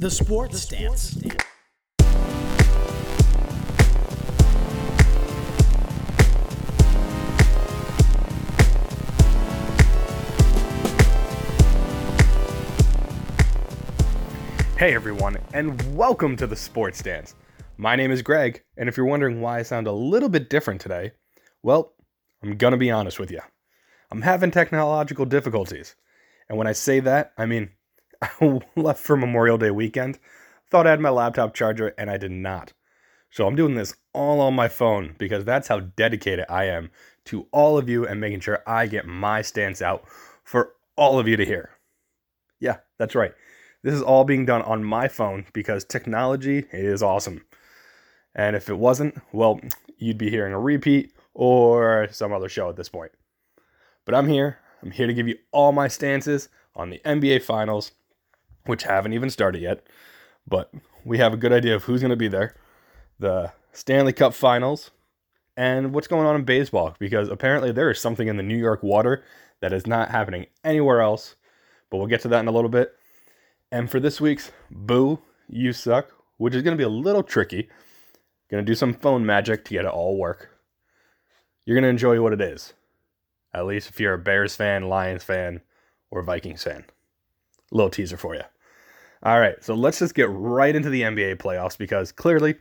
The Sports Stance. Hey everyone, and welcome to the Sports Stance. My name is Greg, and if you're wondering why I sound a little bit different today, well, I'm gonna be honest with you. I'm having technological difficulties. And when I say that, I mean, I left for Memorial Day weekend, thought I had my laptop charger, and I did not. So I'm doing this all on my phone because that's how dedicated I am to all of you and making sure I get my stance out for all of you to hear. Yeah, that's right. This is all being done on my phone because technology is awesome. And if it wasn't, well, you'd be hearing a repeat or some other show at this point. But I'm here. I'm here to give you all my stances on the NBA Finals, which haven't even started yet. But we have a good idea of who's going to be there, the Stanley Cup Finals, and what's going on in baseball because apparently there is something in the New York water that is not happening anywhere else. But we'll get to that in a little bit. And for this week's Boo, You Suck, which is going to be a little tricky, going to do some phone magic to get it all work. You're going to enjoy what it is. At least if you're a Bears fan, Lions fan, or Vikings fan. Little teaser for you. All right, so let's just get right into the NBA playoffs because clearly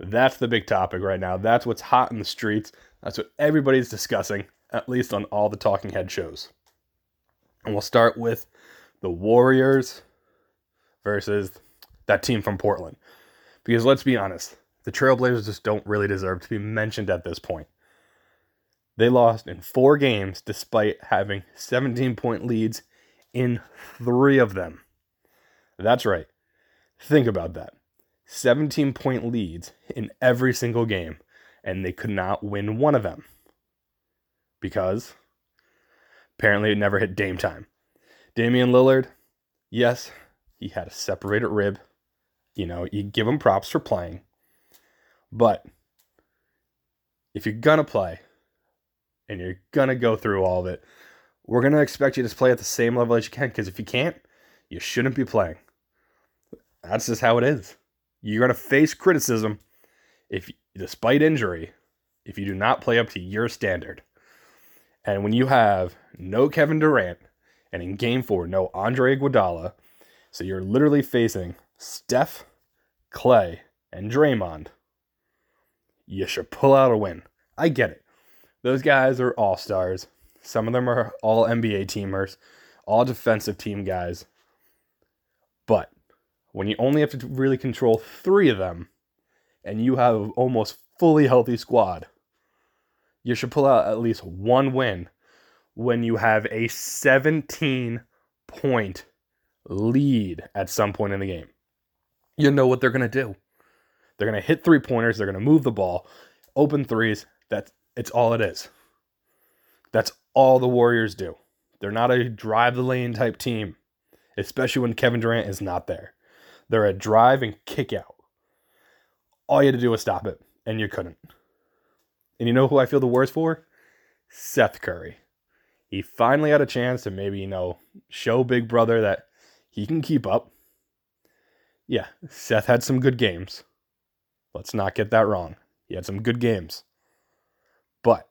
that's the big topic right now. That's what's hot in the streets. That's what everybody's discussing, at least on all the talking head shows. And we'll start with the Warriors versus that team from Portland. Because let's be honest, the Trailblazers just don't really deserve to be mentioned at this point. They lost in four games despite having 17 point leads in three of them. That's right. Think about that 17 point leads in every single game, and they could not win one of them because apparently it never hit Dame time. Damian Lillard, yes, he had a separated rib. You know, you give him props for playing. But if you're going to play and you're going to go through all of it, we're going to expect you to play at the same level as you can because if you can't, you shouldn't be playing. That's just how it is. You're going to face criticism if despite injury if you do not play up to your standard. And when you have no Kevin Durant and in game 4 no Andre Iguodala, so you're literally facing Steph, Klay, and Draymond. You should pull out a win. I get it. Those guys are all stars. Some of them are all NBA teamers, all defensive team guys. But when you only have to really control three of them and you have almost fully healthy squad, you should pull out at least one win when you have a 17 point lead at some point in the game. You know what they're going to do. They're going to hit three pointers, they're going to move the ball, open threes. That's it's all it is. That's all the Warriors do. They're not a drive the lane type team, especially when Kevin Durant is not there. They're a drive and kick out. All you had to do was stop it, and you couldn't. And you know who I feel the worst for? Seth Curry. He finally had a chance to maybe, you know, show Big Brother that he can keep up. Yeah, Seth had some good games. Let's not get that wrong. He had some good games. But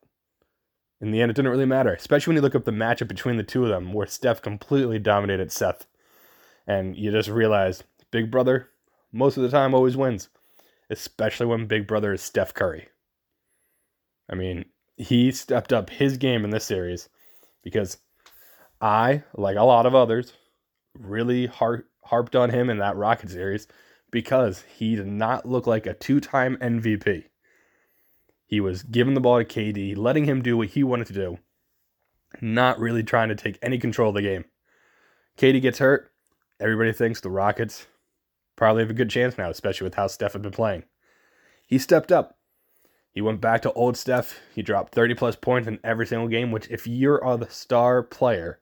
in the end, it didn't really matter, especially when you look up the matchup between the two of them, where Steph completely dominated Seth. And you just realize Big Brother, most of the time, always wins, especially when Big Brother is Steph Curry. I mean, he stepped up his game in this series because I, like a lot of others, really har- harped on him in that Rocket series because he did not look like a two time MVP. He was giving the ball to KD, letting him do what he wanted to do, not really trying to take any control of the game. KD gets hurt. Everybody thinks the Rockets probably have a good chance now, especially with how Steph had been playing. He stepped up. He went back to old Steph. He dropped 30 plus points in every single game, which, if you're the star player,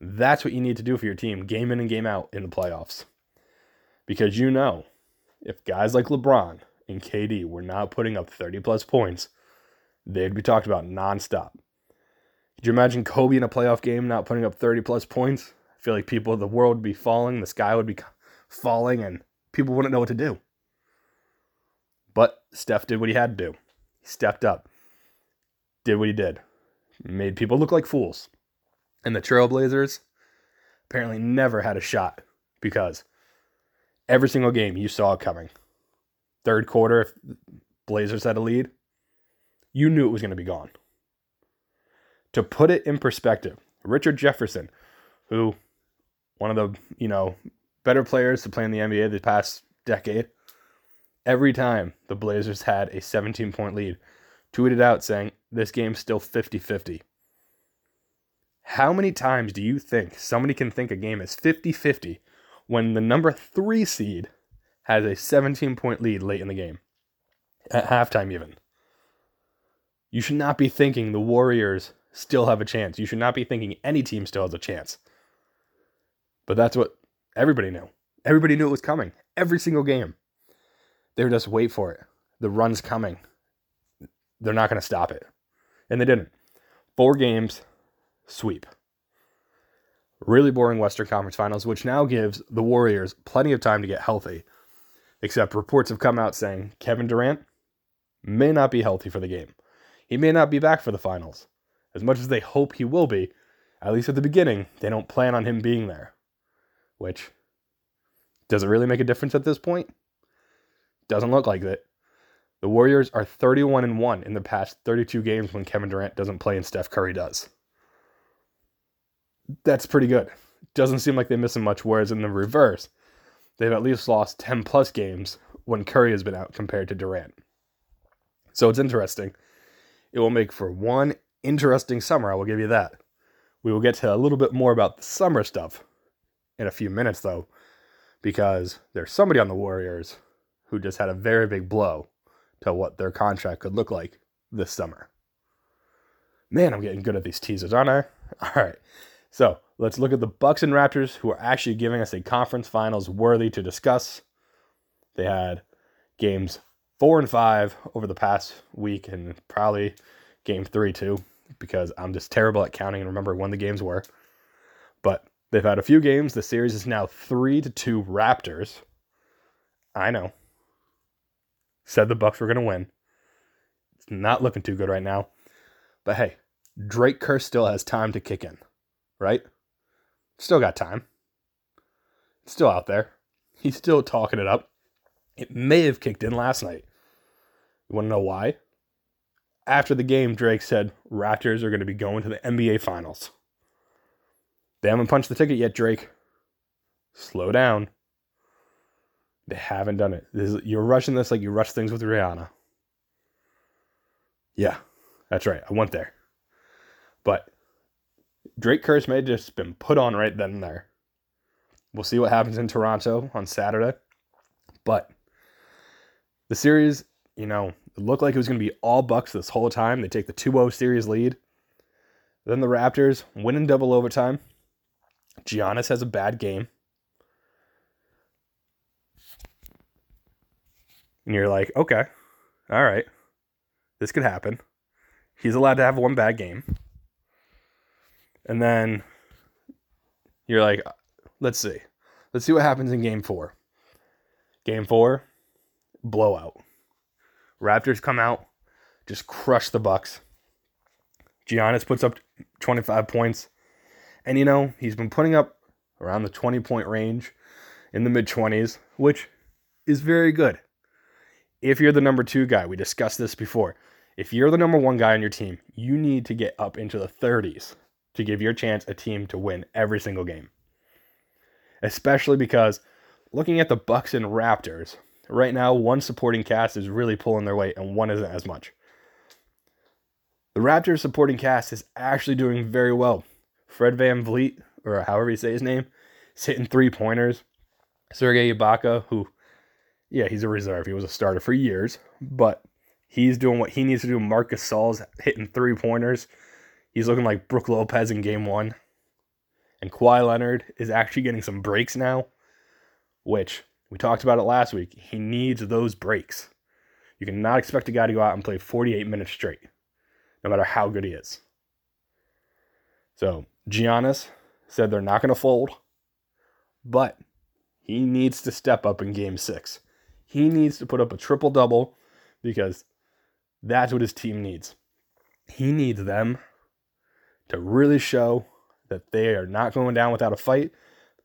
that's what you need to do for your team, game in and game out in the playoffs. Because you know, if guys like LeBron and KD were not putting up 30 plus points, they'd be talked about nonstop. Could you imagine Kobe in a playoff game not putting up 30 plus points? I feel like people of the world would be falling, the sky would be falling and people wouldn't know what to do. But Steph did what he had to do. He stepped up, did what he did, made people look like fools. And the Trailblazers apparently never had a shot because every single game you saw coming. Third quarter, if Blazers had a lead, you knew it was going to be gone. To put it in perspective, Richard Jefferson, who one of the, you know, better players to play in the NBA the past decade, every time the Blazers had a 17 point lead, tweeted out saying, This game's still 50 50. How many times do you think somebody can think a game is 50 50 when the number three seed has a 17 point lead late in the game? At halftime, even. You should not be thinking the Warriors still have a chance. You should not be thinking any team still has a chance. But that's what everybody knew. Everybody knew it was coming. Every single game. They were just wait for it. The run's coming. They're not going to stop it. And they didn't. Four games, sweep. Really boring Western Conference Finals, which now gives the Warriors plenty of time to get healthy. Except reports have come out saying Kevin Durant may not be healthy for the game. He may not be back for the finals. As much as they hope he will be, at least at the beginning, they don't plan on him being there. Which, does it really make a difference at this point? Doesn't look like it. The Warriors are 31 and 1 in the past 32 games when Kevin Durant doesn't play and Steph Curry does. That's pretty good. Doesn't seem like they're missing much, whereas in the reverse, they've at least lost 10 plus games when Curry has been out compared to Durant. So it's interesting. It will make for one interesting summer, I will give you that. We will get to a little bit more about the summer stuff in a few minutes, though, because there's somebody on the Warriors who just had a very big blow to what their contract could look like this summer. Man, I'm getting good at these teasers, aren't I? All right. So let's look at the Bucks and Raptors, who are actually giving us a conference finals worthy to discuss. They had games four and five over the past week, and probably game three too, because I'm just terrible at counting and remember when the games were. But they've had a few games. The series is now three to two Raptors. I know. Said the Bucks were gonna win. It's not looking too good right now. But hey, Drake Curse still has time to kick in, right? Still got time. It's still out there. He's still talking it up. It may have kicked in last night. You want to know why? After the game, Drake said Raptors are going to be going to the NBA Finals. They haven't punched the ticket yet, Drake. Slow down. They haven't done it. You're rushing this like you rush things with Rihanna. Yeah, that's right. I went there. But Drake Curse may have just been put on right then and there. We'll see what happens in Toronto on Saturday. But the series, you know, it looked like it was going to be all Bucks this whole time. They take the 2 0 series lead. Then the Raptors win in double overtime. Giannis has a bad game. And you're like, okay, all right, this could happen. He's allowed to have one bad game. And then you're like, let's see. Let's see what happens in game four. Game four, blowout. Raptors come out, just crush the Bucks. Giannis puts up 25 points. And you know, he's been putting up around the 20 point range in the mid 20s, which is very good if you're the number two guy, we discussed this before. If you're the number one guy on your team, you need to get up into the 30s to give your chance a team to win every single game. Especially because looking at the Bucks and Raptors, right now one supporting cast is really pulling their weight and one isn't as much. The Raptors supporting cast is actually doing very well. Fred VanVleet, or however you say his name, is hitting three pointers. Sergei Ibaka, who yeah, he's a reserve. He was a starter for years, but he's doing what he needs to do. Marcus Gasol's hitting three pointers. He's looking like Brook Lopez in game one. And Kawhi Leonard is actually getting some breaks now, which we talked about it last week. He needs those breaks. You cannot expect a guy to go out and play 48 minutes straight, no matter how good he is. So Giannis said they're not going to fold, but He needs to step up in game six. He needs to put up a triple double because that's what his team needs. He needs them to really show that they are not going down without a fight,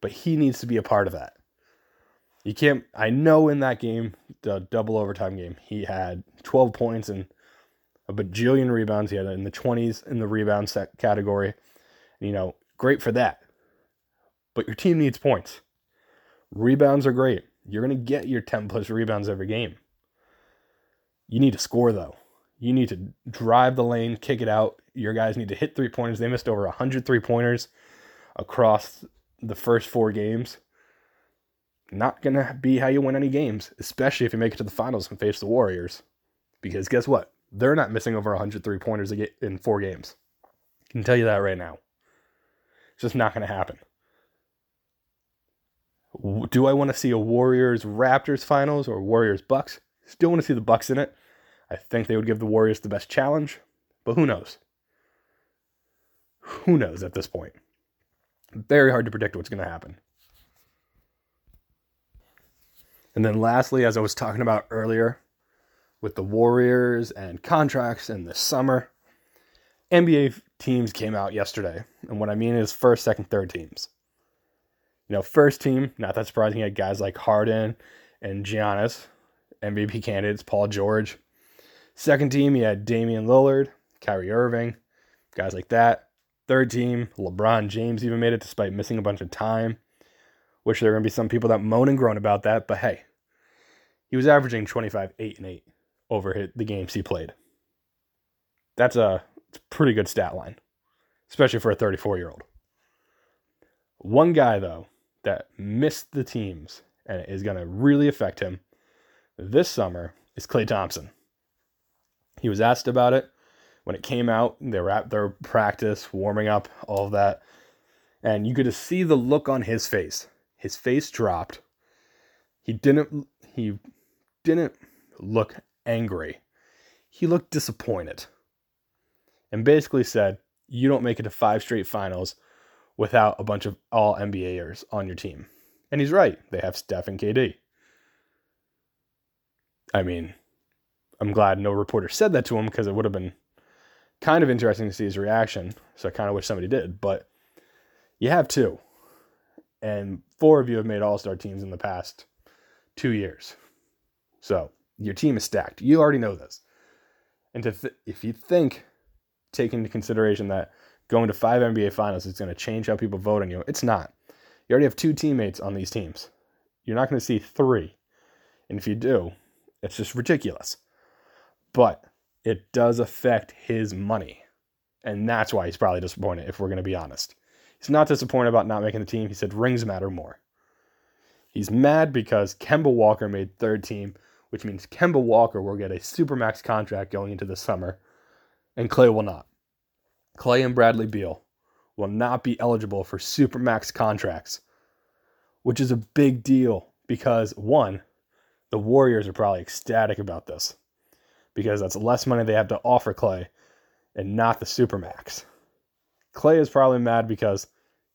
but he needs to be a part of that. You can't, I know in that game, the double overtime game, he had 12 points and a bajillion rebounds. He had in the 20s in the rebound set category. You know, great for that. But your team needs points. Rebounds are great. You're going to get your 10 plus rebounds every game. You need to score, though. You need to drive the lane, kick it out. Your guys need to hit three pointers. They missed over 100 three pointers across the first four games. Not going to be how you win any games, especially if you make it to the finals and face the Warriors. Because guess what? They're not missing over 100 three pointers in four games. I can tell you that right now. Just not going to happen. Do I want to see a Warriors Raptors finals or Warriors Bucks? Still want to see the Bucks in it. I think they would give the Warriors the best challenge, but who knows? Who knows at this point? Very hard to predict what's going to happen. And then lastly, as I was talking about earlier, with the Warriors and contracts in the summer, NBA teams came out yesterday. And what I mean is first, second, third teams. You know, first team, not that surprising, you had guys like Harden and Giannis, MVP candidates, Paul George. Second team, you had Damian Lillard, Kyrie Irving, guys like that. Third team, LeBron James even made it despite missing a bunch of time. Wish there were going to be some people that moan and groan about that, but hey, he was averaging 25, 8, and 8 over the games he played. That's a pretty good stat line, especially for a 34 year old. One guy, though, that missed the teams and is going to really affect him this summer is Klay Thompson. He was asked about it when it came out. They were at their practice, warming up, all of that. And you could just see the look on his face. His face dropped. He didn't he didn't look angry. He looked disappointed. And basically said, You don't make it to five straight finals without a bunch of all NBAers on your team. And he's right. They have Steph and KD. I mean, I'm glad no reporter said that to him because it would have been kind of interesting to see his reaction. So I kind of wish somebody did. But you have two. And four of you have made all star teams in the past two years. So your team is stacked. You already know this. And th- if you think, take into consideration that going to five NBA finals is going to change how people vote on you, it's not. You already have two teammates on these teams. You're not going to see three. And if you do, it's just ridiculous. But it does affect his money. And that's why he's probably disappointed, if we're going to be honest. He's not disappointed about not making the team. He said rings matter more. He's mad because Kemba Walker made third team which means Kemba Walker will get a supermax contract going into the summer, and Klay will not. Klay and Bradley Beal will not be eligible for supermax contracts, which is a big deal because one, the Warriors are probably ecstatic about this because that's less money they have to offer Klay and not the supermax. Klay is probably mad because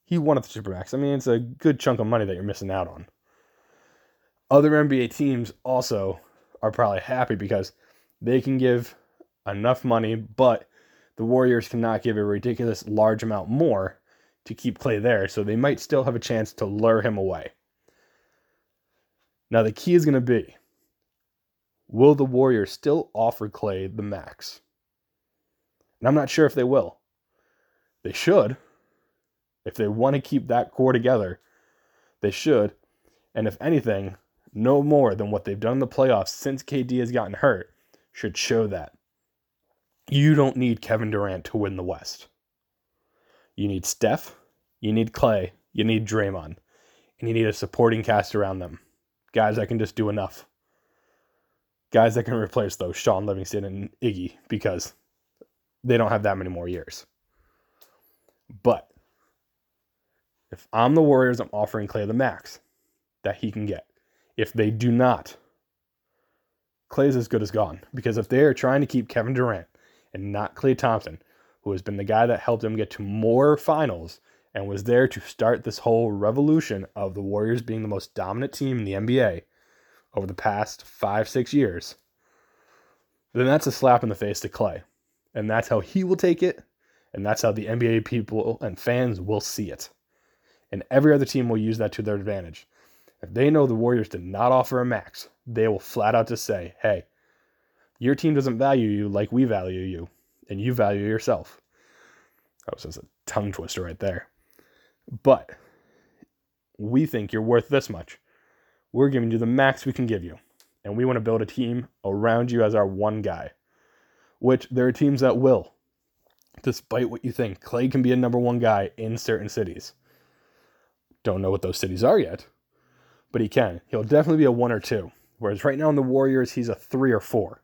he wanted the supermax. I mean, it's a good chunk of money that you're missing out on. Other NBA teams also are probably happy because they can give enough money, but the Warriors cannot give a ridiculous large amount more to keep Klay there, so they might still have a chance to lure him away. Now, the key is going to be will the Warriors still offer Klay the max? And I'm not sure if they will. They should. If they want to keep that core together, they should. And if anything, no more than what they've done in the playoffs since KD has gotten hurt should show that. You don't need Kevin Durant to win the West. You need Steph, you need Klay, you need Draymond, and you need a supporting cast around them. Guys that can just do enough. Guys that can replace those Shaun Livingston and Iggy because they don't have that many more years. But if I'm the Warriors, I'm offering Klay the max that he can get if they do not, Klay's as good as gone. Because if they are trying to keep Kevin Durant and not Klay Thompson, who has been the guy that helped them get to more finals and was there to start this whole revolution of the Warriors being the most dominant team in the NBA over the past five, six years, then that's a slap in the face to Klay. And that's how he will take it. And that's how the NBA people and fans will see it. And every other team will use that to their advantage. If they know the Warriors did not offer a max, they will flat out just say, hey, your team doesn't value you like we value you, and you value yourself. That was just a tongue twister right there. But we think you're worth this much. We're giving you the max we can give you. And we want to build a team around you as our one guy, which there are teams that will, despite what you think. Klay can be a number one guy in certain cities. Don't know what those cities are yet, but he can. He'll definitely be a one or two. Whereas right now in the Warriors, he's a three or four.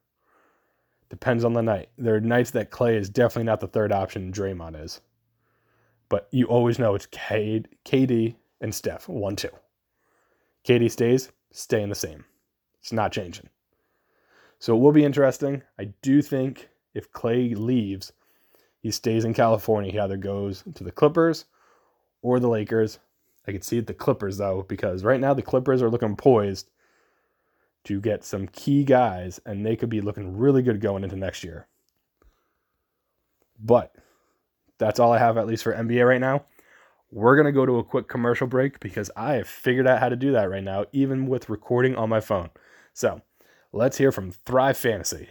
Depends on the night. There are nights that Klay is definitely not the third option, Draymond is. But you always know it's K- KD and Steph, one, two. KD stays, staying the same. It's not changing. So it will be interesting. I do think if Klay leaves, he stays in California. He either goes to the Clippers or the Lakers. I could see it the Clippers though, because right now the Clippers are looking poised to get some key guys, and they could be looking really good going into next year. But that's all I have, at least for NBA right now. We're going to go to a quick commercial break because I have figured out how to do that right now, even with recording on my phone. So let's hear from Thrive Fantasy.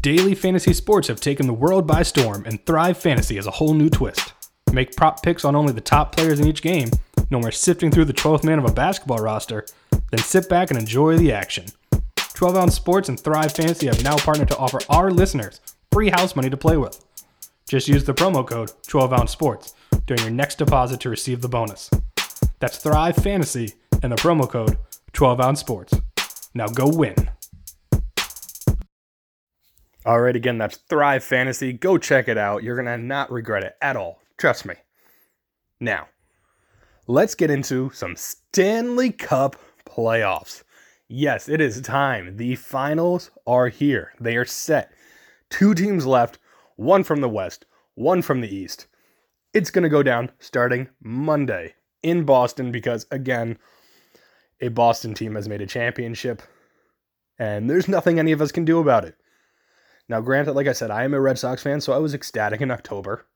Daily fantasy sports have taken the world by storm, and Thrive Fantasy is a whole new twist. Make prop picks on only the top players in each game, no more sifting through the 12th man of a basketball roster, then sit back and enjoy the action. 12 Ounce Sports and Thrive Fantasy have now partnered to offer our listeners free house money to play with. Just use the promo code 12 Ounce Sports during your next deposit to receive the bonus. That's Thrive Fantasy and the promo code 12 Ounce Sports. Now go win. All right, again, that's Thrive Fantasy. Go check it out. You're going to not regret it at all. Trust me. Now, let's get into some Stanley Cup playoffs. Yes, it is time. The finals are here. They are set. Two teams left, one from the West, one from the East. It's going to go down starting Monday in Boston because, again, a Boston team has made a championship and there's nothing any of us can do about it. Now, granted, like I said, I am a Red Sox fan, so I was ecstatic in October,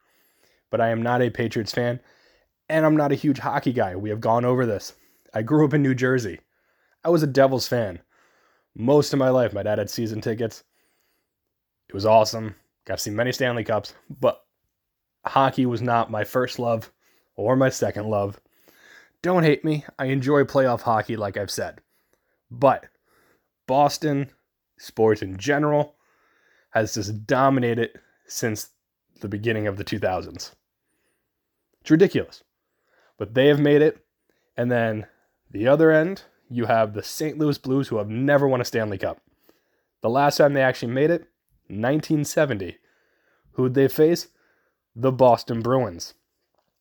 but I am not a Patriots fan and I'm not a huge hockey guy. We have gone over this. I grew up in New Jersey. I was a Devils fan most of my life. My dad had season tickets. It was awesome. Got to see many Stanley Cups, but hockey was not my first love or my second love. Don't hate me. I enjoy playoff hockey, like I've said. But Boston, sports in general, has just dominated since the beginning of the 2000s. It's ridiculous. But they have made it. And then the other end, you have the St. Louis Blues, who have never won a Stanley Cup. The last time they actually made it, 1970. Who'd they face? The Boston Bruins.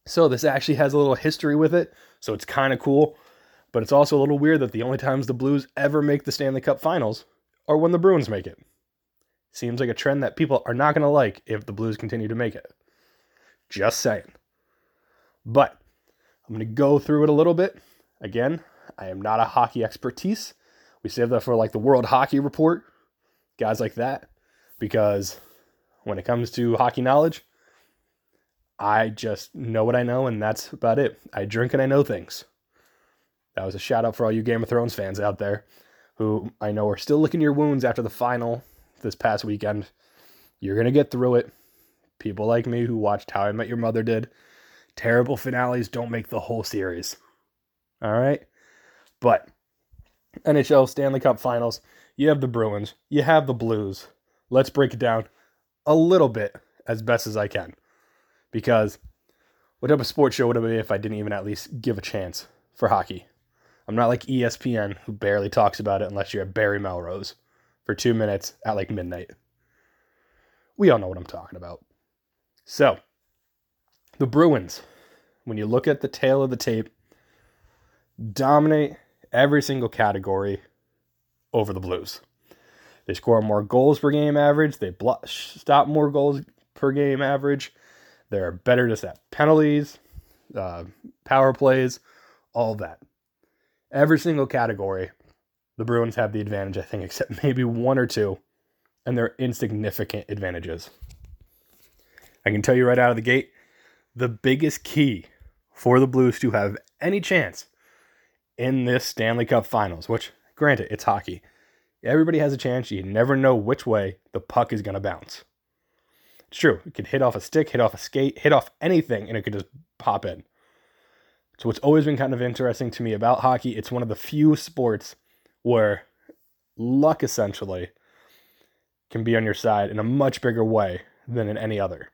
So this actually has a little history with it, so it's kind of cool. But it's also a little weird that the only times the Blues ever make the Stanley Cup finals are when the Bruins make it. Seems like a trend that people are not going to like if the Blues continue to make it. Just saying. But I'm going to go through it a little bit. Again, I am not a hockey expertise. We save that for like the World Hockey Report, guys like that, because when it comes to hockey knowledge, I just know what I know, and that's about it. I drink and I know things. That was a shout out for all you Game of Thrones fans out there who I know are still licking your wounds after the final this past weekend. You're going to get through it. People like me who watched How I Met Your Mother did. Terrible finales don't make the whole series. All right? But NHL Stanley Cup Finals, you have the Bruins, you have the Blues. Let's break it down a little bit as best as I can. Because what type of sports show would it be if I didn't even at least give a chance for hockey? I'm not like ESPN, who barely talks about it unless you're at Barry Melrose for two minutes at like midnight. We all know what I'm talking about. So, the Bruins, when you look at the tale of the tape, dominate every single category over the Blues. They score more goals per game average. They stop more goals per game average. They're better just at penalties, uh, power plays, all that. Every single category, the Bruins have the advantage, I think, except maybe one or two, and they're insignificant advantages. I can tell you right out of the gate the biggest key for the Blues to have any chance in this Stanley Cup Finals, which, granted, it's hockey. Everybody has a chance. You never know which way the puck is going to bounce. It's true. It could hit off a stick, hit off a skate, hit off anything, and it could just pop in. So, what's always been kind of interesting to me about hockey, it's one of the few sports where luck essentially can be on your side in a much bigger way than in any other.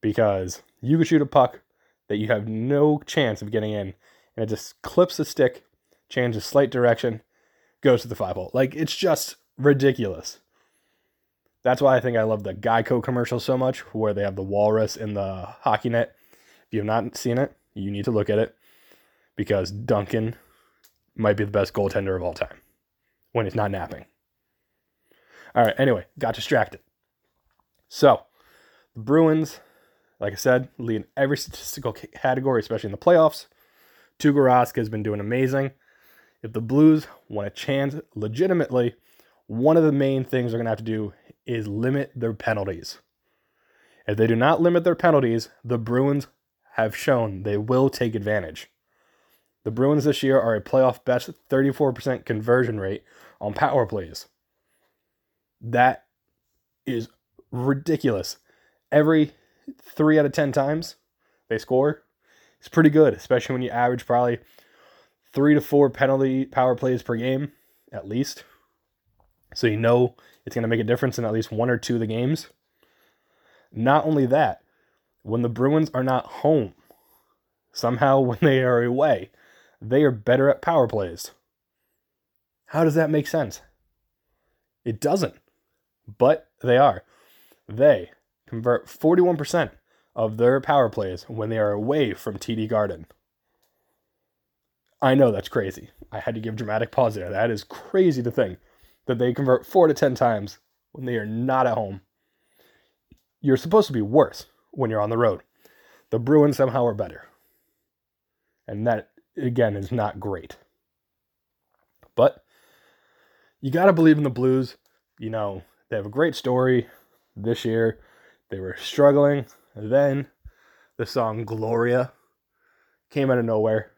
Because you could shoot a puck that you have no chance of getting in, and it just clips the stick, changes slight direction, goes to the five hole. Like it's just ridiculous. That's why I think I love the Geico commercial so much, where they have the walrus in the hockey net. If you have not seen it, you need to look at it because Duncan might be the best goaltender of all time when he's not napping. All right, anyway, got distracted. So, the Bruins, like I said, lead every statistical category, especially in the playoffs. Tuukka has been doing amazing. If the Blues want a chance legitimately, one of the main things they're going to have to do is limit their penalties. If they do not limit their penalties, the Bruins have shown they will take advantage. The Bruins this year are a playoff best 34% conversion rate on power plays. That is ridiculous. Every three out of 10 times they score, it's pretty good, especially when you average probably three to four penalty power plays per game, at least. So you know it's going to make a difference in at least one or two of the games. Not only that, when the Bruins are not home, somehow when they are away, they are better at power plays. How does that make sense? It doesn't. But they are. They convert 41% of their power plays when they are away from TD Garden. I know that's crazy. I had to give dramatic pause there. That is crazy to think that they convert four to 10 times when they are not at home. You're supposed to be worse when you're on the road. The Bruins somehow are better. And that, again, is not great. But you got to believe in the Blues. You know, they have a great story this year. They were struggling. Then the song Gloria came out of nowhere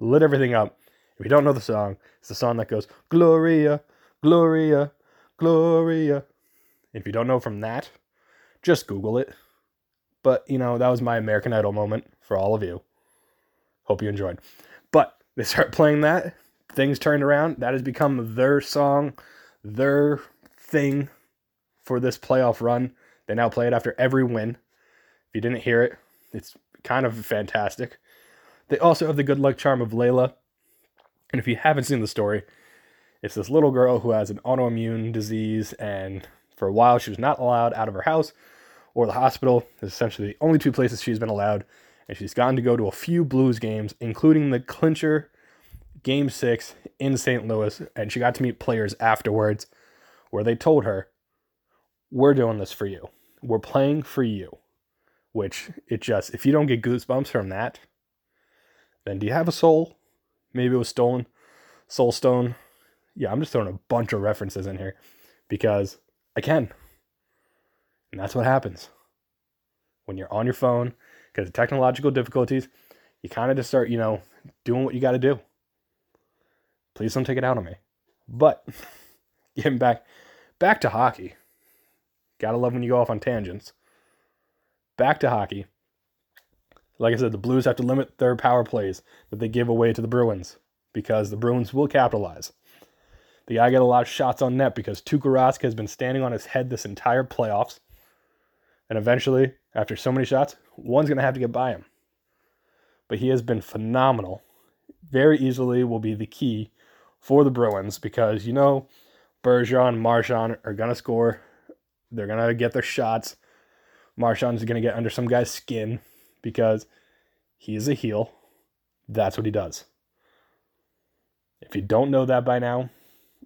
lit everything up. If you don't know the song, it's the song that goes Gloria, Gloria, Gloria. If you don't know from that, just Google it. But, you know, that was my American Idol moment for all of you. Hope you enjoyed. But they start playing that, things turned around. That has become their song, their thing for this playoff run. They now play it after every win. If you didn't hear it, it's kind of fantastic. They also have the good luck charm of Layla. And if you haven't seen the story, it's this little girl who has an autoimmune disease, and for a while she was not allowed out of her house or the hospital. It's essentially the only two places she's been allowed. And she's gotten to go to a few Blues games, including the clincher game six in St. Louis. And she got to meet players afterwards where they told her, We're doing this for you. We're playing for you. Which it just, if you don't get goosebumps from that, then do you have a soul? Maybe it was stolen. Soul Stone. Yeah, I'm just throwing a bunch of references in here because I can. And that's what happens when you're on your phone because of technological difficulties. You kind of just start, you know, doing what you got to do. Please don't take it out on me. But getting back back to hockey. Gotta love when you go off on tangents. Back to hockey. Like I said, the Blues have to limit their power plays that they give away to the Bruins because the Bruins will capitalize. The guy get a lot of shots on net because Tuukka Rask has been standing on his head this entire playoffs. And eventually, after so many shots, one's going to have to get by him. But he has been phenomenal. Very easily will be the key for the Bruins because, you know, Bergeron, Marchand are going to score. They're to get their shots. Marchand's going to get under some guy's skin because he is a heel. That's what he does. If you don't know that by now,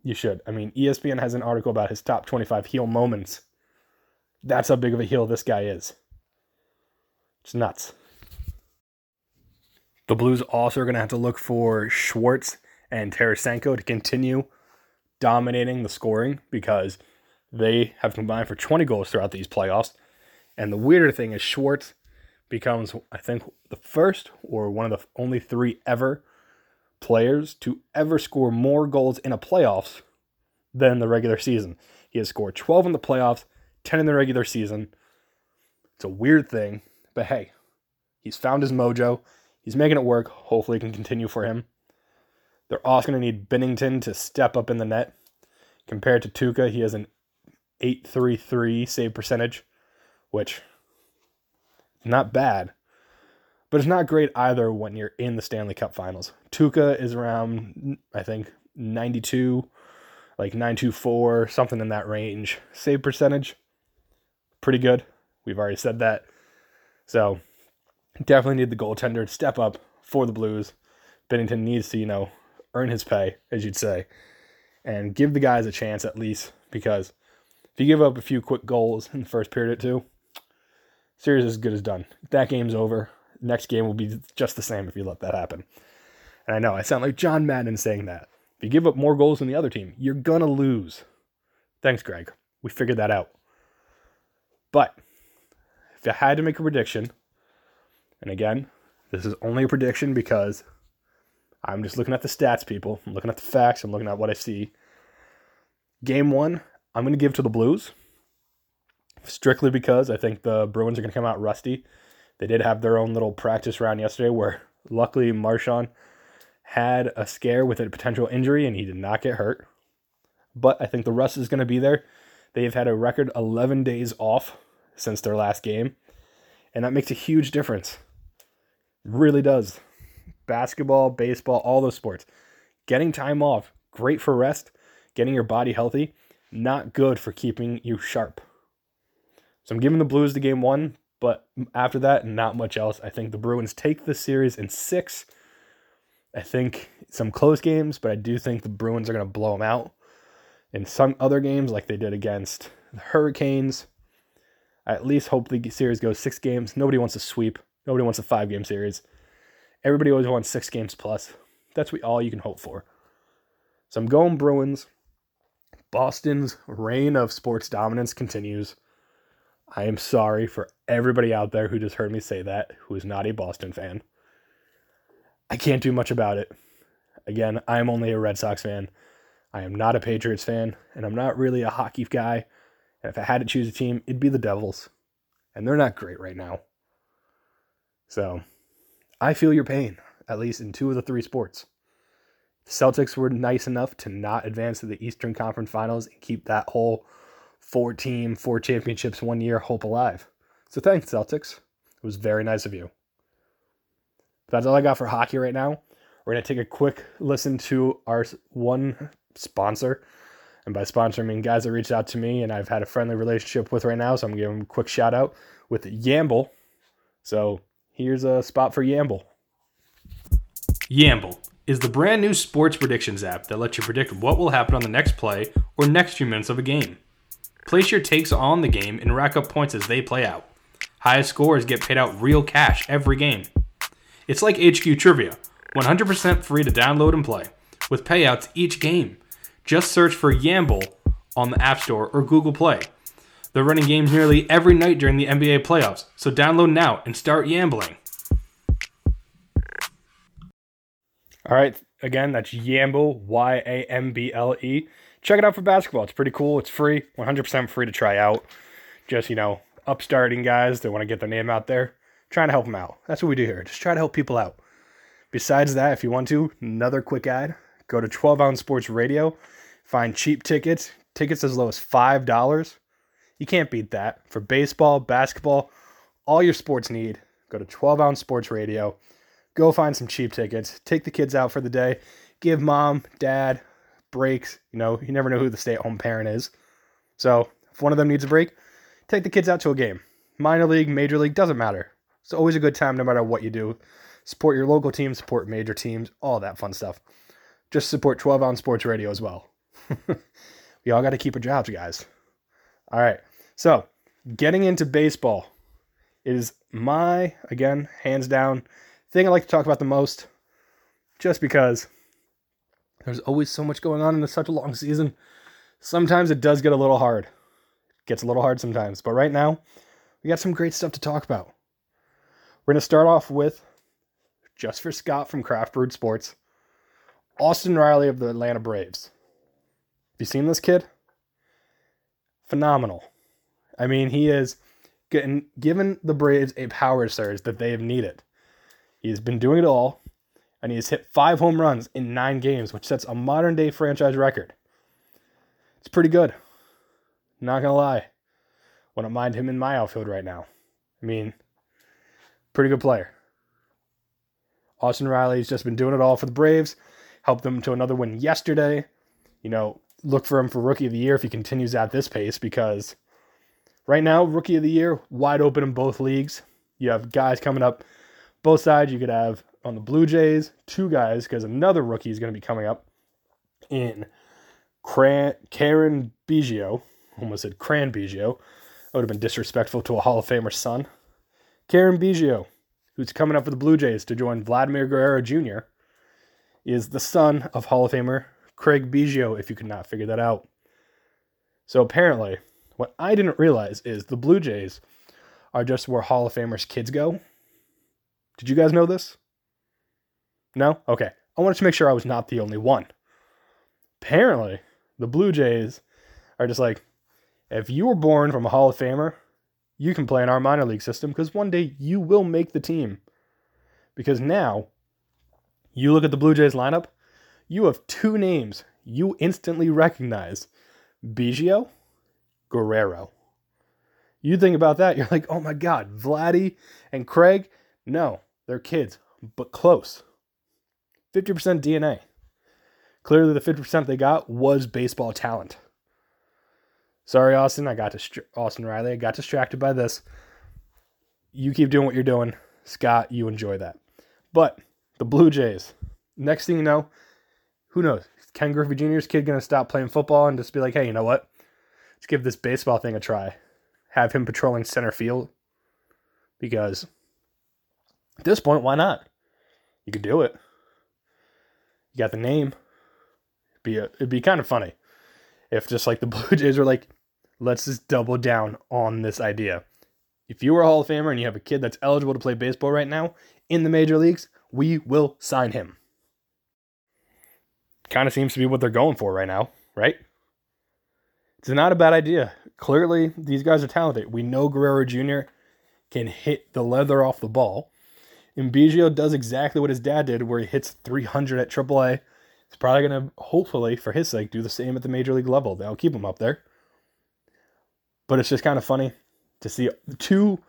you should. I mean, ESPN has an article about his top 25 heel moments. That's how big of a heel this guy is. It's nuts. The Blues also are going to have to look for Schwartz and Tarasenko to continue dominating the scoring because they have combined for 20 goals throughout these playoffs. And the weirder thing is Schwartz becomes, I think, the first or one of the only three ever players to ever score more goals in a playoffs than the regular season. He has scored 12 in the playoffs, 10 in the regular season. It's a weird thing, but hey, he's found his mojo. He's making it work. Hopefully, it can continue for him. They're also going to need Binnington to step up in the net. Compared to Tuukka, he has an 833 save percentage, which not bad, but it's not great either when you're in the Stanley Cup Finals. Tuukka is around, I think, 92, like 924, something in that range. Save percentage, pretty good. We've already said that. So definitely need the goaltender to step up for the Blues. Binnington needs to, you know, earn his pay, as you'd say, and give the guys a chance at least because if you give up a few quick goals in the first period or two, series is as good as done. That game's over. Next game will be just the same if you let that happen. And I know I sound like John Madden saying that. If you give up more goals than the other team, you're gonna lose. Thanks, Greg. We figured that out. But if I had to make a prediction, and again, this is only a prediction because I'm just looking at the stats, people. I'm looking at the facts. I'm looking at what I see. Game one, I'm going to give to the Blues strictly because I think the Bruins are going to come out rusty. They did have their own little practice round yesterday where luckily Marchand had a scare with a potential injury and he did not get hurt. But I think the rust is going to be there. They've had a record 11 days off since their last game, and that makes a huge difference. It really does basketball, baseball, all those sports. Getting time off, great for rest, getting your body healthy, not good for keeping you sharp. So I'm giving the Blues the game one, but after that, not much else. I think the Bruins take the series in six. I think some close games, but I do think the Bruins are going to blow them out. In some other games, like they did against the Hurricanes, I at least hope the series goes six games. Nobody wants a sweep. Nobody wants a five game series. Everybody always wants six games plus. That's all you can hope for. So I'm going Bruins. Boston's reign of sports dominance continues. I am sorry for everybody out there who just heard me say that, who is not a Boston fan. I can't do much about it. Again, I am only a Red Sox fan. I am not a Patriots fan, and I'm not really a hockey guy. And if I had to choose a team, it'd be the Devils. And they're not great right now. So I feel your pain, at least in two of the three sports. Celtics were nice enough to not advance to the Eastern Conference Finals and keep that whole four team, four championships, one year hope alive. So thanks, Celtics. It was very nice of you. That's all I got for hockey right now. We're going to take a quick listen to our one sponsor. And by sponsor, I mean guys that reached out to me and I've had a friendly relationship with right now. So I'm going to give them a quick shout out with Yamble. So Here's a spot for Yamble. Yamble is the brand new sports predictions app that lets you predict what will happen on the next play or next few minutes of a game. Place your takes on the game and rack up points as they play out. Highest scores get paid out real cash every game. It's like HQ Trivia, 100% free to download and play, with payouts each game. Just search for Yamble on the App Store or Google Play. They're running games nearly every night during the NBA playoffs, so download now and start yambling. All right, again, that's Yamble, Y A M B L E. Check it out for basketball. It's pretty cool. It's free, 100% free to try out. Just, you know, upstarting guys that want to get their name out there, trying to help them out. That's what we do here. Just try to help people out. Besides that, if you want to, another quick ad go to 12 Ounce Sports Radio, find cheap tickets, tickets as low as $5 you can't beat that. For baseball, basketball, all your sports need, go to 12 ounce sports radio. Go find some cheap tickets. Take the kids out for the day. Give mom, dad breaks. You know, you never know who the stay at home parent is. So if one of them needs a break, take the kids out to a game. Minor league, major league, doesn't matter. It's always a good time no matter what you do. Support your local team, support major teams, all that fun stuff. Just support 12 on sports radio as well. we all got to keep our jobs, guys. All right. So, getting into baseball. is my, again, hands down, thing I like to talk about the most, just because there's always so much going on in such a long season. Sometimes it does get a little hard. It gets a little hard sometimes. But right now, we got some great stuff to talk about. We're going to start off with just for Scott from Craft Brewed Sports, Austin Riley of the Atlanta Braves. Have you seen this kid? Phenomenal. I mean, he is getting given the Braves a power surge that they have needed. He has been doing it all, and he has hit five home runs in nine games, which sets a modern day franchise record. It's pretty good. Not gonna lie. Wouldn't mind him in my outfield right now. I mean, pretty good player. Austin Riley's just been doing it all for the Braves. Helped them to another win yesterday. You know, look for him for rookie of the year if he continues at this pace because right now, rookie of the year, wide open in both leagues. You have guys coming up both sides. You could have on the Blue Jays two guys because another rookie is going to be coming up in Cran- Cavan Biggio. Almost said Cran Biggio. That would have been disrespectful to a Hall of Famer's son. Cavan Biggio, who's coming up for the Blue Jays to join Vladimir Guerrero Jr., is the son of Hall of Famer Craig Biggio, if you could not figure that out. So apparently, what I didn't realize is the Blue Jays are just where Hall of Famers' kids go. Did you guys know this? No? Okay. I wanted to make sure I was not the only one. Apparently, the Blue Jays are just like, if you were born from a Hall of Famer, you can play in our minor league system because one day you will make the team. Because now, you look at the Blue Jays lineup, you have two names you instantly recognize Biggio, Guerrero. You think about that, you're like, oh my God, Vladdy and Craig? No, they're kids, but close. 50% DNA. Clearly, the 50% they got was baseball talent. Sorry, Austin. I got dist- Austin Riley. I got distracted by this. You keep doing what you're doing, Scott. You enjoy that. But the Blue Jays. Next thing you know, who knows? Ken Griffey Jr.'s kid gonna stop playing football and just be like, hey, you know what? Let's give this baseball thing a try. Have him patrolling center field because at this point, why not? You could do it. You got the name. It'd be a, it'd be kind of funny if just like the Blue Jays were like, let's just double down on this idea. If you were a Hall of Famer and you have a kid that's eligible to play baseball right now in the major leagues, we will sign him. Kind of seems to be what they're going for right now, right? It's not a bad idea. Clearly, these guys are talented. We know Guerrero Jr. can hit the leather off the ball. And does exactly what his dad did, where he hits 300 at AAA. He's probably going to, hopefully, for his sake, do the same at the major league level. That'll keep him up there. But it's just kind of funny to see two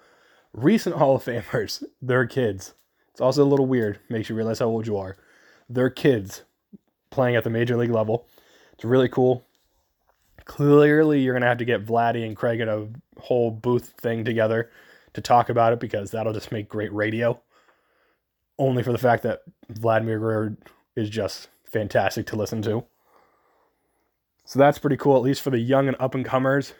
recent Hall of Famers, their kids. It's also a little weird, makes you realize how old you are. Their kids playing at the major league level. It's really cool. Clearly, you're going to have to get Vladdy and Craig in a whole booth thing together to talk about it because that'll just make great radio only for the fact that Vladimir Guerrero is just fantastic to listen to. So that's pretty cool, at least for the young and up and comers.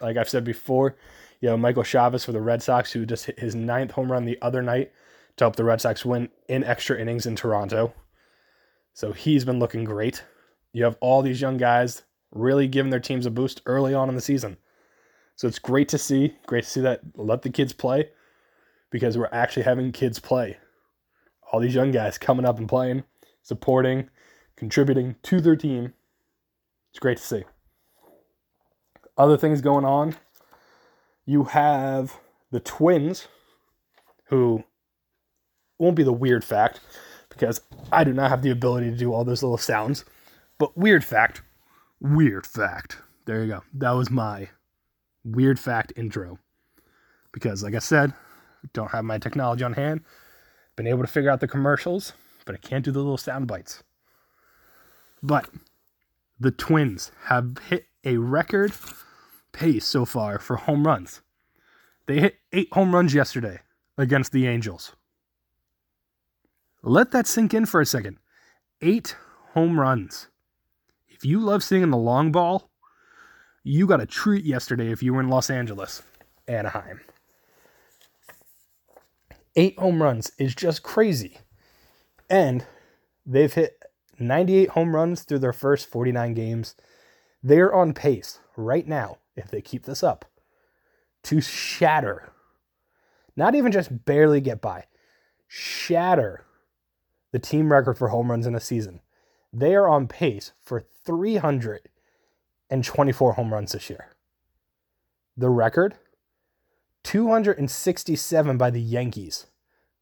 Like I've said before, you know, Michael Chavis for the Red Sox, who just hit his ninth home run the other night to help the Red Sox win in extra innings in Toronto. So he's been looking great. You have all these young guys really giving their teams a boost early on in the season. So it's great to see. Great to see that let the kids play because we're actually having kids play all these young guys coming up and playing, supporting, contributing to their team. It's great to see. Other things going on. You have the Twins, who won't be the weird fact because I do not have the ability to do all those little sounds. But weird fact, weird fact. There you go. That was my weird fact intro. Because, like I said, don't have my technology on hand been able to figure out the commercials, but I can't do the little sound bites. But the Twins have hit a record pace so far for home runs. They hit eight home runs yesterday against the Angels. Let that sink in for a second. Eight home runs. If you love seeing the long ball, you got a treat yesterday if you were in Los Angeles, Anaheim. Eight home runs is just crazy. And they've hit 98 home runs through their first 49 games. They're on pace right now, if they keep this up, to shatter, not even just barely get by, shatter the team record for home runs in a season. They are on pace for 324 home runs this year. The record 267 by the Yankees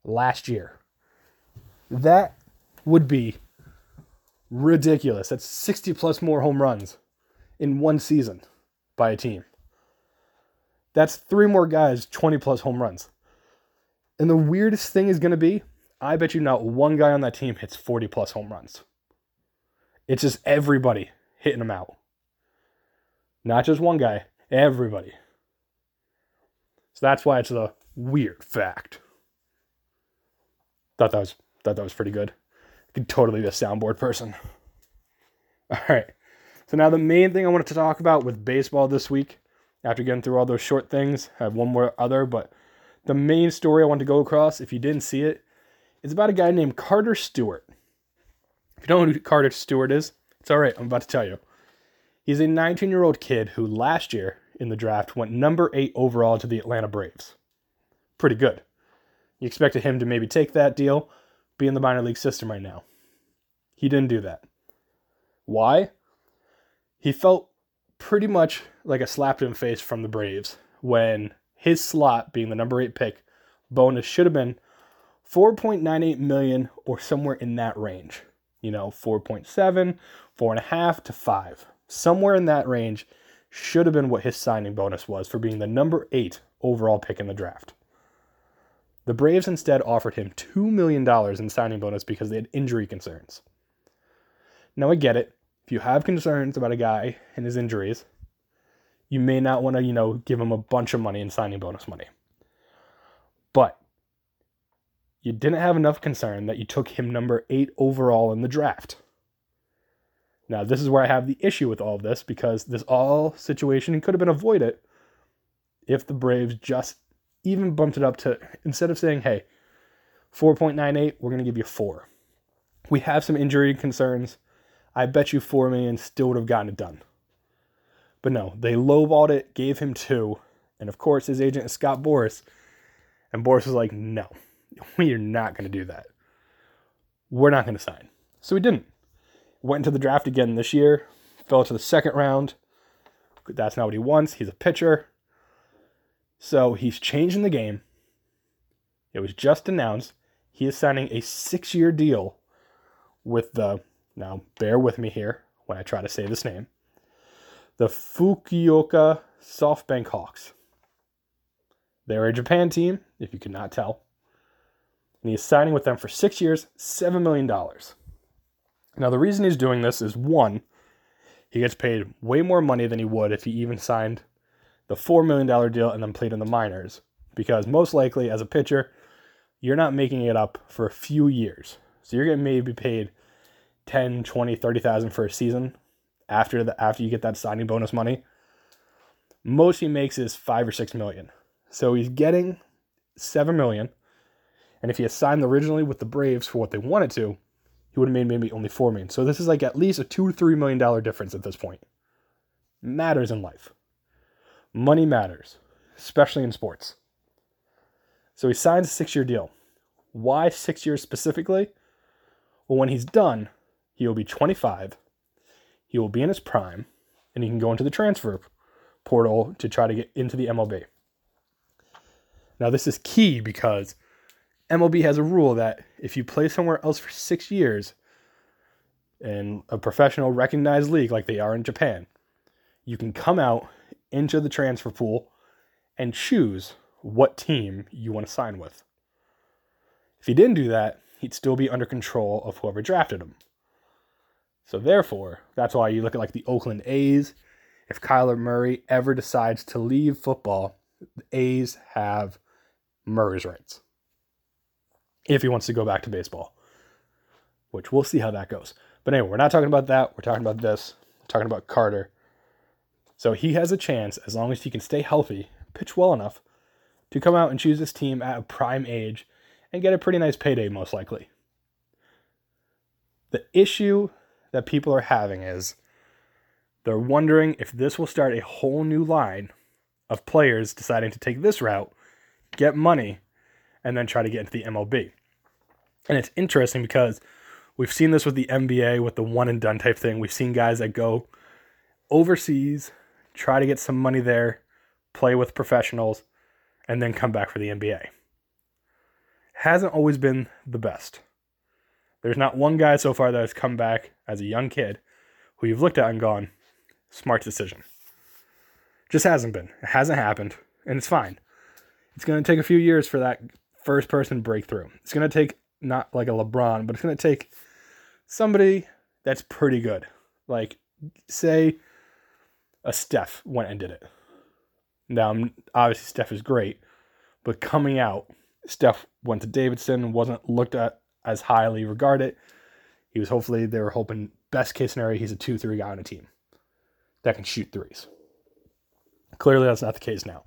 last year. That would be ridiculous. That's 60 plus more home runs in one season by a team. That's three more guys, 20 plus home runs. And the weirdest thing is going to be I bet you not one guy on that team hits 40 plus home runs. It's just everybody hitting them out. Not just one guy, everybody. So that's why it's a weird fact. Thought that was thought that was pretty good. I could totally be a soundboard person. All right. So now the main thing I wanted to talk about with baseball this week, after getting through all those short things, I have one more other, but the main story I want to go across, if you didn't see it, is about a guy named Carter Stewart. If you don't know who Carter Stewart is, it's all right. I'm about to tell you. He's a 19 year old kid who last year in the draft went number eight overall to the Atlanta Braves. Pretty good. You expected him to maybe take that deal, be in the minor league system right now. He didn't do that. Why? He felt pretty much like a slap in the face from the Braves when his slot, being the number eight pick, bonus should have been 4.98 million or somewhere in that range. You know, 4.7, four and a half to five. Somewhere in that range should have been what his signing bonus was for being the number eight overall pick in the draft. The Braves instead offered him $2 million in signing bonus because they had injury concerns. Now, I get it. If you have concerns about a guy and his injuries, you may not want to, you know, give him a bunch of money in signing bonus money. But you didn't have enough concern that you took him number eight overall in the draft. Now, this is where I have the issue with all of this because this all situation could have been avoided if the Braves just even bumped it up to instead of saying, hey, 4.98, we're going to give you four. We have some injury concerns. I bet you four million still would have gotten it done. But no, they lowballed it, gave him two, and of course his agent is Scott Boras. And Boras was like, no, we are not going to do that. We're not going to sign. So he didn't. Went into the draft again this year, fell to the second round. That's not what he wants. He's a pitcher. So he's changing the game. It was just announced he is signing a six year deal with the, now bear with me here when I try to say this name, the Fukuoka SoftBank Hawks. They're a Japan team, if you could not tell. And he is signing with them for six years, $7 million. Now, the reason he's doing this is one, he gets paid way more money than he would if he even signed the $4 million deal and then played in the minors. Because most likely, as a pitcher, you're not making it up for a few years. So you're to maybe paid 10, 20, 30,000 for a season after the after you get that signing bonus money. Most he makes is 5 or 6 million. So he's getting 7 million. And if he had signed originally with the Braves for what they wanted to, he would have made maybe only four million. So this is like at least a two to three million dollar difference at this point. Matters in life. Money matters, especially in sports. So he signs a six year deal. Why six years specifically? Well, when he's done, he will be 25, he will be in his prime, and he can go into the transfer portal to try to get into the MLB. Now, this is key because MLB has a rule that if you play somewhere else for six years in a professional recognized league like they are in Japan, you can come out into the transfer pool and choose what team you want to sign with. If he didn't do that, he'd still be under control of whoever drafted him. So therefore, that's why you look at like the Oakland A's. If Kyler Murray ever decides to leave football, the A's have Murray's rights if he wants to go back to baseball, which we'll see how that goes. But anyway, we're not talking about that. We're talking about this. We're talking about Carter. So he has a chance, as long as he can stay healthy, pitch well enough, to come out and choose his team at a prime age and get a pretty nice payday, most likely. The issue that people are having is they're wondering if this will start a whole new line of players deciding to take this route, get money, and then try to get into the MLB. And it's interesting because we've seen this with the NBA with the one and done type thing. We've seen guys that go overseas, try to get some money there, play with professionals, and then come back for the NBA. Hasn't always been the best. There's not one guy so far that has come back as a young kid who you've looked at and gone, smart decision. Just hasn't been. It hasn't happened, and it's fine. It's going to take a few years for that first person breakthrough. It's going to take not like a LeBron, but it's going to take somebody that's pretty good. Like, say, a Steph went and did it. Now, obviously, Steph is great, but coming out, Steph went to Davidson, wasn't looked at as highly regarded. He was hopefully, they were hoping, best case scenario, he's a 2 3 guy on a team that can shoot threes. Clearly, that's not the case now.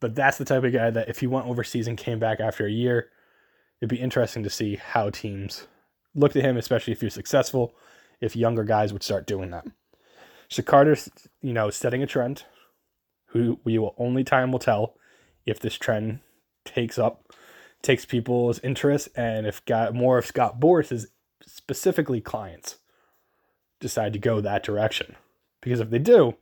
But that's the type of guy that if he went overseas and came back after a year, it'd be interesting to see how teams look at him, especially if you're successful, if younger guys would start doing that. So Carter's, you know, setting a trend. Who we will only time will tell if this trend takes up, takes people's interest, and if more of Scott Boras's specifically clients decide to go that direction. Because if they do,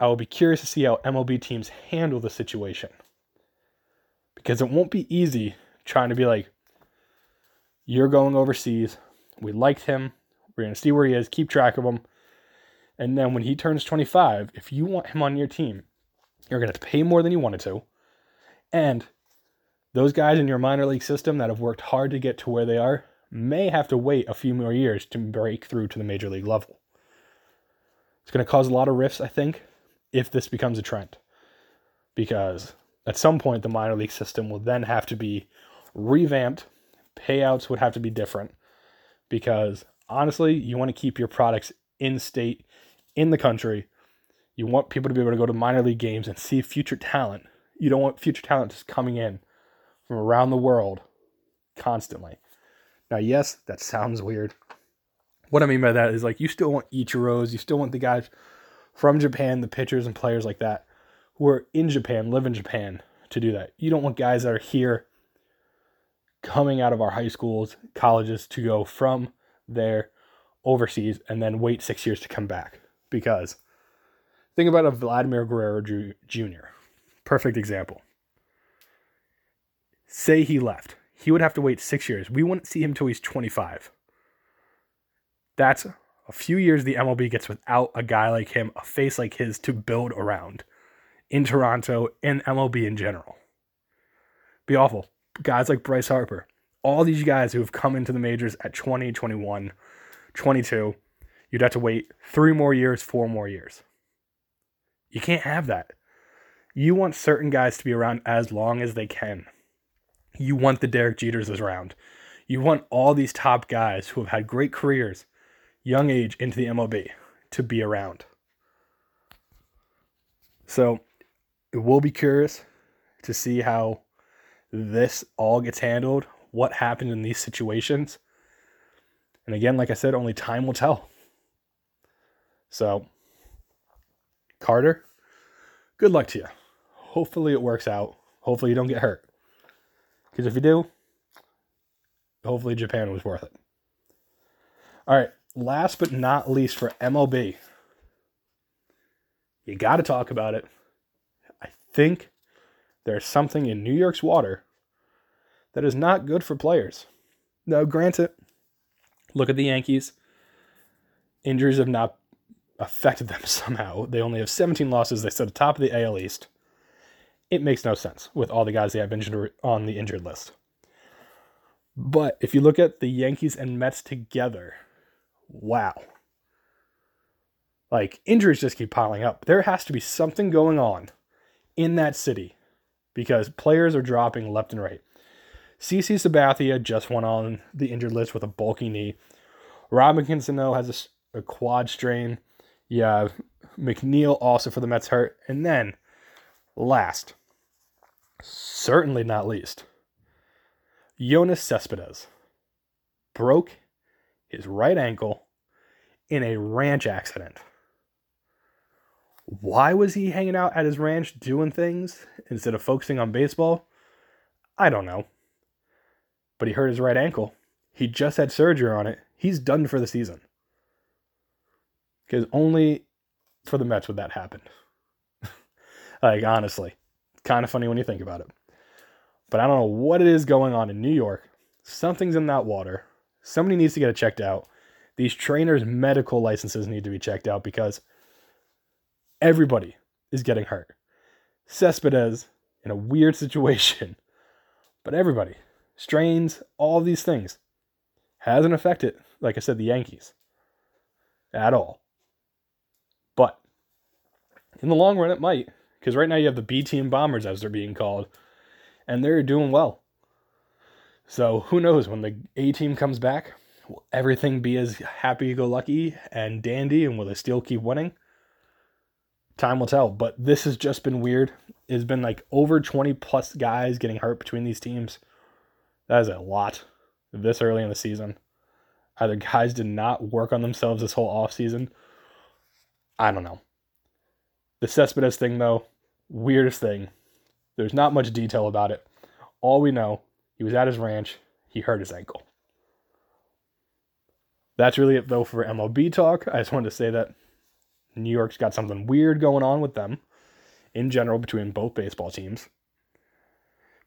I will be curious to see how MLB teams handle the situation. Because it won't be easy trying to be like, you're going overseas. We liked him. We're going to see where he is, keep track of him. And then when he turns 25, if you want him on your team, you're going to pay more than you wanted to. And those guys in your minor league system that have worked hard to get to where they are may have to wait a few more years to break through to the major league level. It's going to cause a lot of rifts, I think, if this becomes a trend. Because at some point, the minor league system will then have to be revamped. Payouts would have to be different. Because honestly, you want to keep your products in state, in the country. You want people to be able to go to minor league games and see future talent. You don't want future talent just coming in from around the world constantly. Now, yes, that sounds weird. What I mean by that is like you still want Ichiro's, you still want the guys from Japan, the pitchers and players like that who are in Japan, live in Japan to do that. You don't want guys that are here coming out of our high schools, colleges to go from there overseas and then wait six years to come back. Because think about a Vladimir Guerrero Jr. Perfect example. Say he left. He would have to wait six years. We wouldn't see him till he's 25. That's a few years the MLB gets without a guy like him, a face like his to build around in Toronto and MLB in general. Be awful. Guys like Bryce Harper, all these guys who have come into the majors at 20, 21, 22, you'd have to wait three more years, four more years. You can't have that. You want certain guys to be around as long as they can. You want the Derek Jeters around. You want all these top guys who have had great careers, young age into the MLB, to be around. So, we'll be curious to see how this all gets handled, what happened in these situations. And again, like I said, only time will tell. So, Carter, good luck to you. Hopefully, it works out. Hopefully, you don't get hurt. Because if you do, hopefully, Japan was worth it. All right, last but not least for MLB, you got to talk about it. I think there's something in New York's water that is not good for players. Now, granted, Look at the Yankees. Injuries have not affected them somehow. They only have 17 losses. They sit atop of the AL East. It makes no sense with all the guys they have injured on the injured list. But if you look at the Yankees and Mets together, wow. Like injuries just keep piling up. There has to be something going on in that city because players are dropping left and right. CC Sabathia just went on the injured list with a bulky knee. Robinson Cano has a, a quad strain. Yeah, McNeil also for the Mets hurt. And then, last, certainly not least, Yoenis Cespedes broke his right ankle in a ranch accident. Why was he hanging out at his ranch doing things instead of focusing on baseball? I don't know. But he hurt his right ankle. He just had surgery on it. He's done for the season. Because only for the Mets would that happen. like, honestly, kind of funny when you think about it. But I don't know what it is going on in New York. Something's in that water. Somebody needs to get it checked out. These trainers' medical licenses need to be checked out because everybody is getting hurt. Cespedes in a weird situation, but everybody, strains, all these things, hasn't affected, like I said, the Yankees at all. But in the long run, it might, because right now you have the B team bombers, as they're being called, and they're doing well. So who knows when the A team comes back? Will everything be as happy go lucky and dandy, and will they still keep winning? Time will tell. But this has just been weird. It's been like over 20 plus guys getting hurt between these teams. That is a lot this early in the season. Either guys did not work on themselves this whole offseason. I don't know. The Cespedes thing, though, weirdest thing. There's not much detail about it. All we know, he was at his ranch, he hurt his ankle. That's really it, though, for MLB talk. I just wanted to say that New York's got something weird going on with them in general between both baseball teams.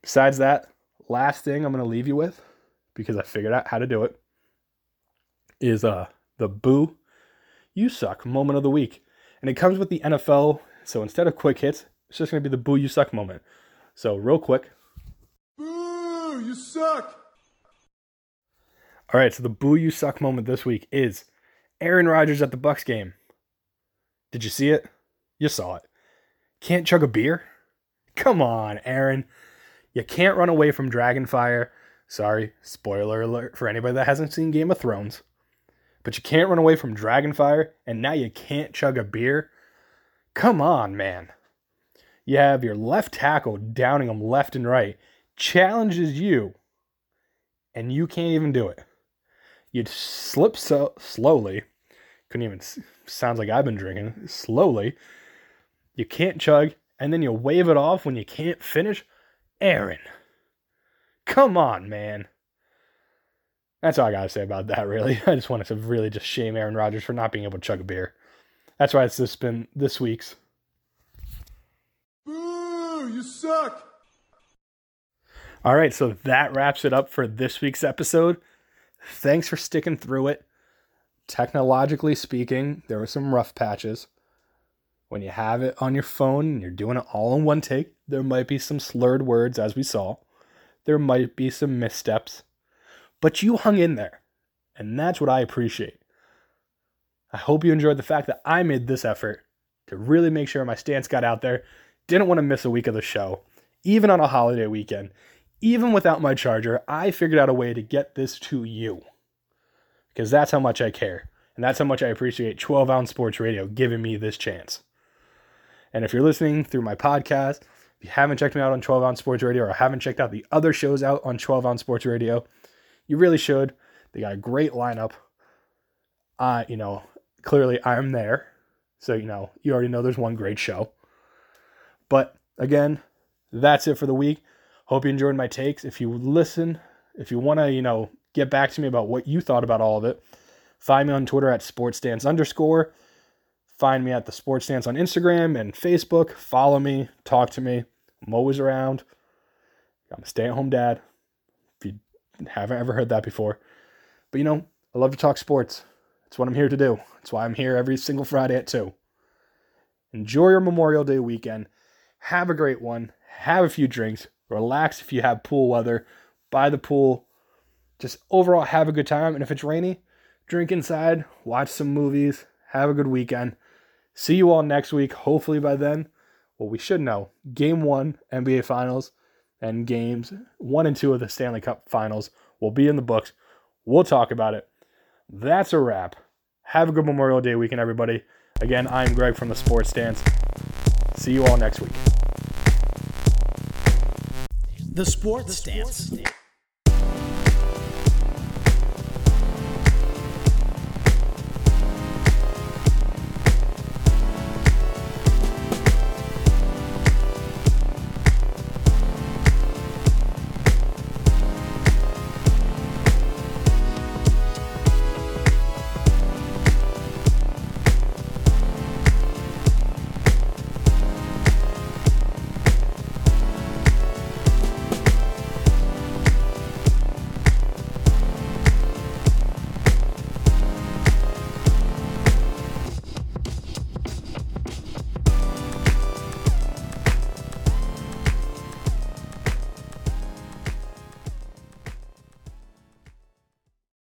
Besides that, last thing I'm going to leave you with, because I figured out how to do it, is uh, the boo, you suck moment of the week. And it comes with the NFL. So instead of quick hits, it's just going to be the boo, you suck moment. So, real quick. You suck. All right, so the boo, you suck moment this week is Aaron Rodgers at the Bucks game. Did you see it? You saw it. Can't chug a beer? Come on, Aaron. You can't run away from Dragonfire. Sorry, spoiler alert for anybody that hasn't seen Game of Thrones. But you can't run away from Dragonfire, and now you can't chug a beer? Come on, man. You have your left tackle downing him left and right, challenges you, and you can't even do it. You'd slip so slowly. Couldn't even sounds like I've been drinking slowly. You can't chug, and then you wave it off when you can't finish. Aaron, come on, man. That's all I gotta say about that. Really, I just wanted to really just shame Aaron Rodgers for not being able to chug a beer. That's why it's just been this week's. Boo, you suck. All right, so that wraps it up for this week's episode. Thanks for sticking through it. Technologically speaking, there were some rough patches. When you have it on your phone and you're doing it all in one take, there might be some slurred words, as we saw. There might be some missteps. But you hung in there, and that's what I appreciate. I hope you enjoyed the fact that I made this effort to really make sure my stance got out there. Didn't want to miss a week of the show, even on a holiday weekend. Even without my charger, I figured out a way to get this to you because that's how much I care. And that's how much I appreciate 12 Ounce Sports Radio giving me this chance. And if you're listening through my podcast, if you haven't checked me out on 12 Ounce Sports Radio or haven't checked out the other shows out on 12 Ounce Sports Radio, you really should. They got a great lineup. Uh, you know, clearly I'm there. So, you know, you already know there's one great show. But again, that's it for the week. Hope you enjoyed my takes. If you listen, if you want to, you know, get back to me about what you thought about all of it. Find me on Twitter at sportsstance underscore. Find me at the Sports Stance on Instagram and Facebook. Follow me, talk to me. I'm always around. I'm a stay-at-home dad. If you haven't ever heard that before, but you know, I love to talk sports. That's what I'm here to do. That's why I'm here every single Friday at two. Enjoy your Memorial Day weekend. Have a great one. Have a few drinks. Relax if you have pool weather. By the pool just overall have a good time. And if it's rainy, drink inside, watch some movies, have a good weekend. See you all next week. Hopefully by then, well, we should know game one, NBA Finals, and games one and two of the Stanley Cup Finals will be in the books. We'll talk about it. That's a wrap. Have a good Memorial Day weekend, everybody. Again, I'm Greg from the Sports Stance. See you all next week. The Sports Stance.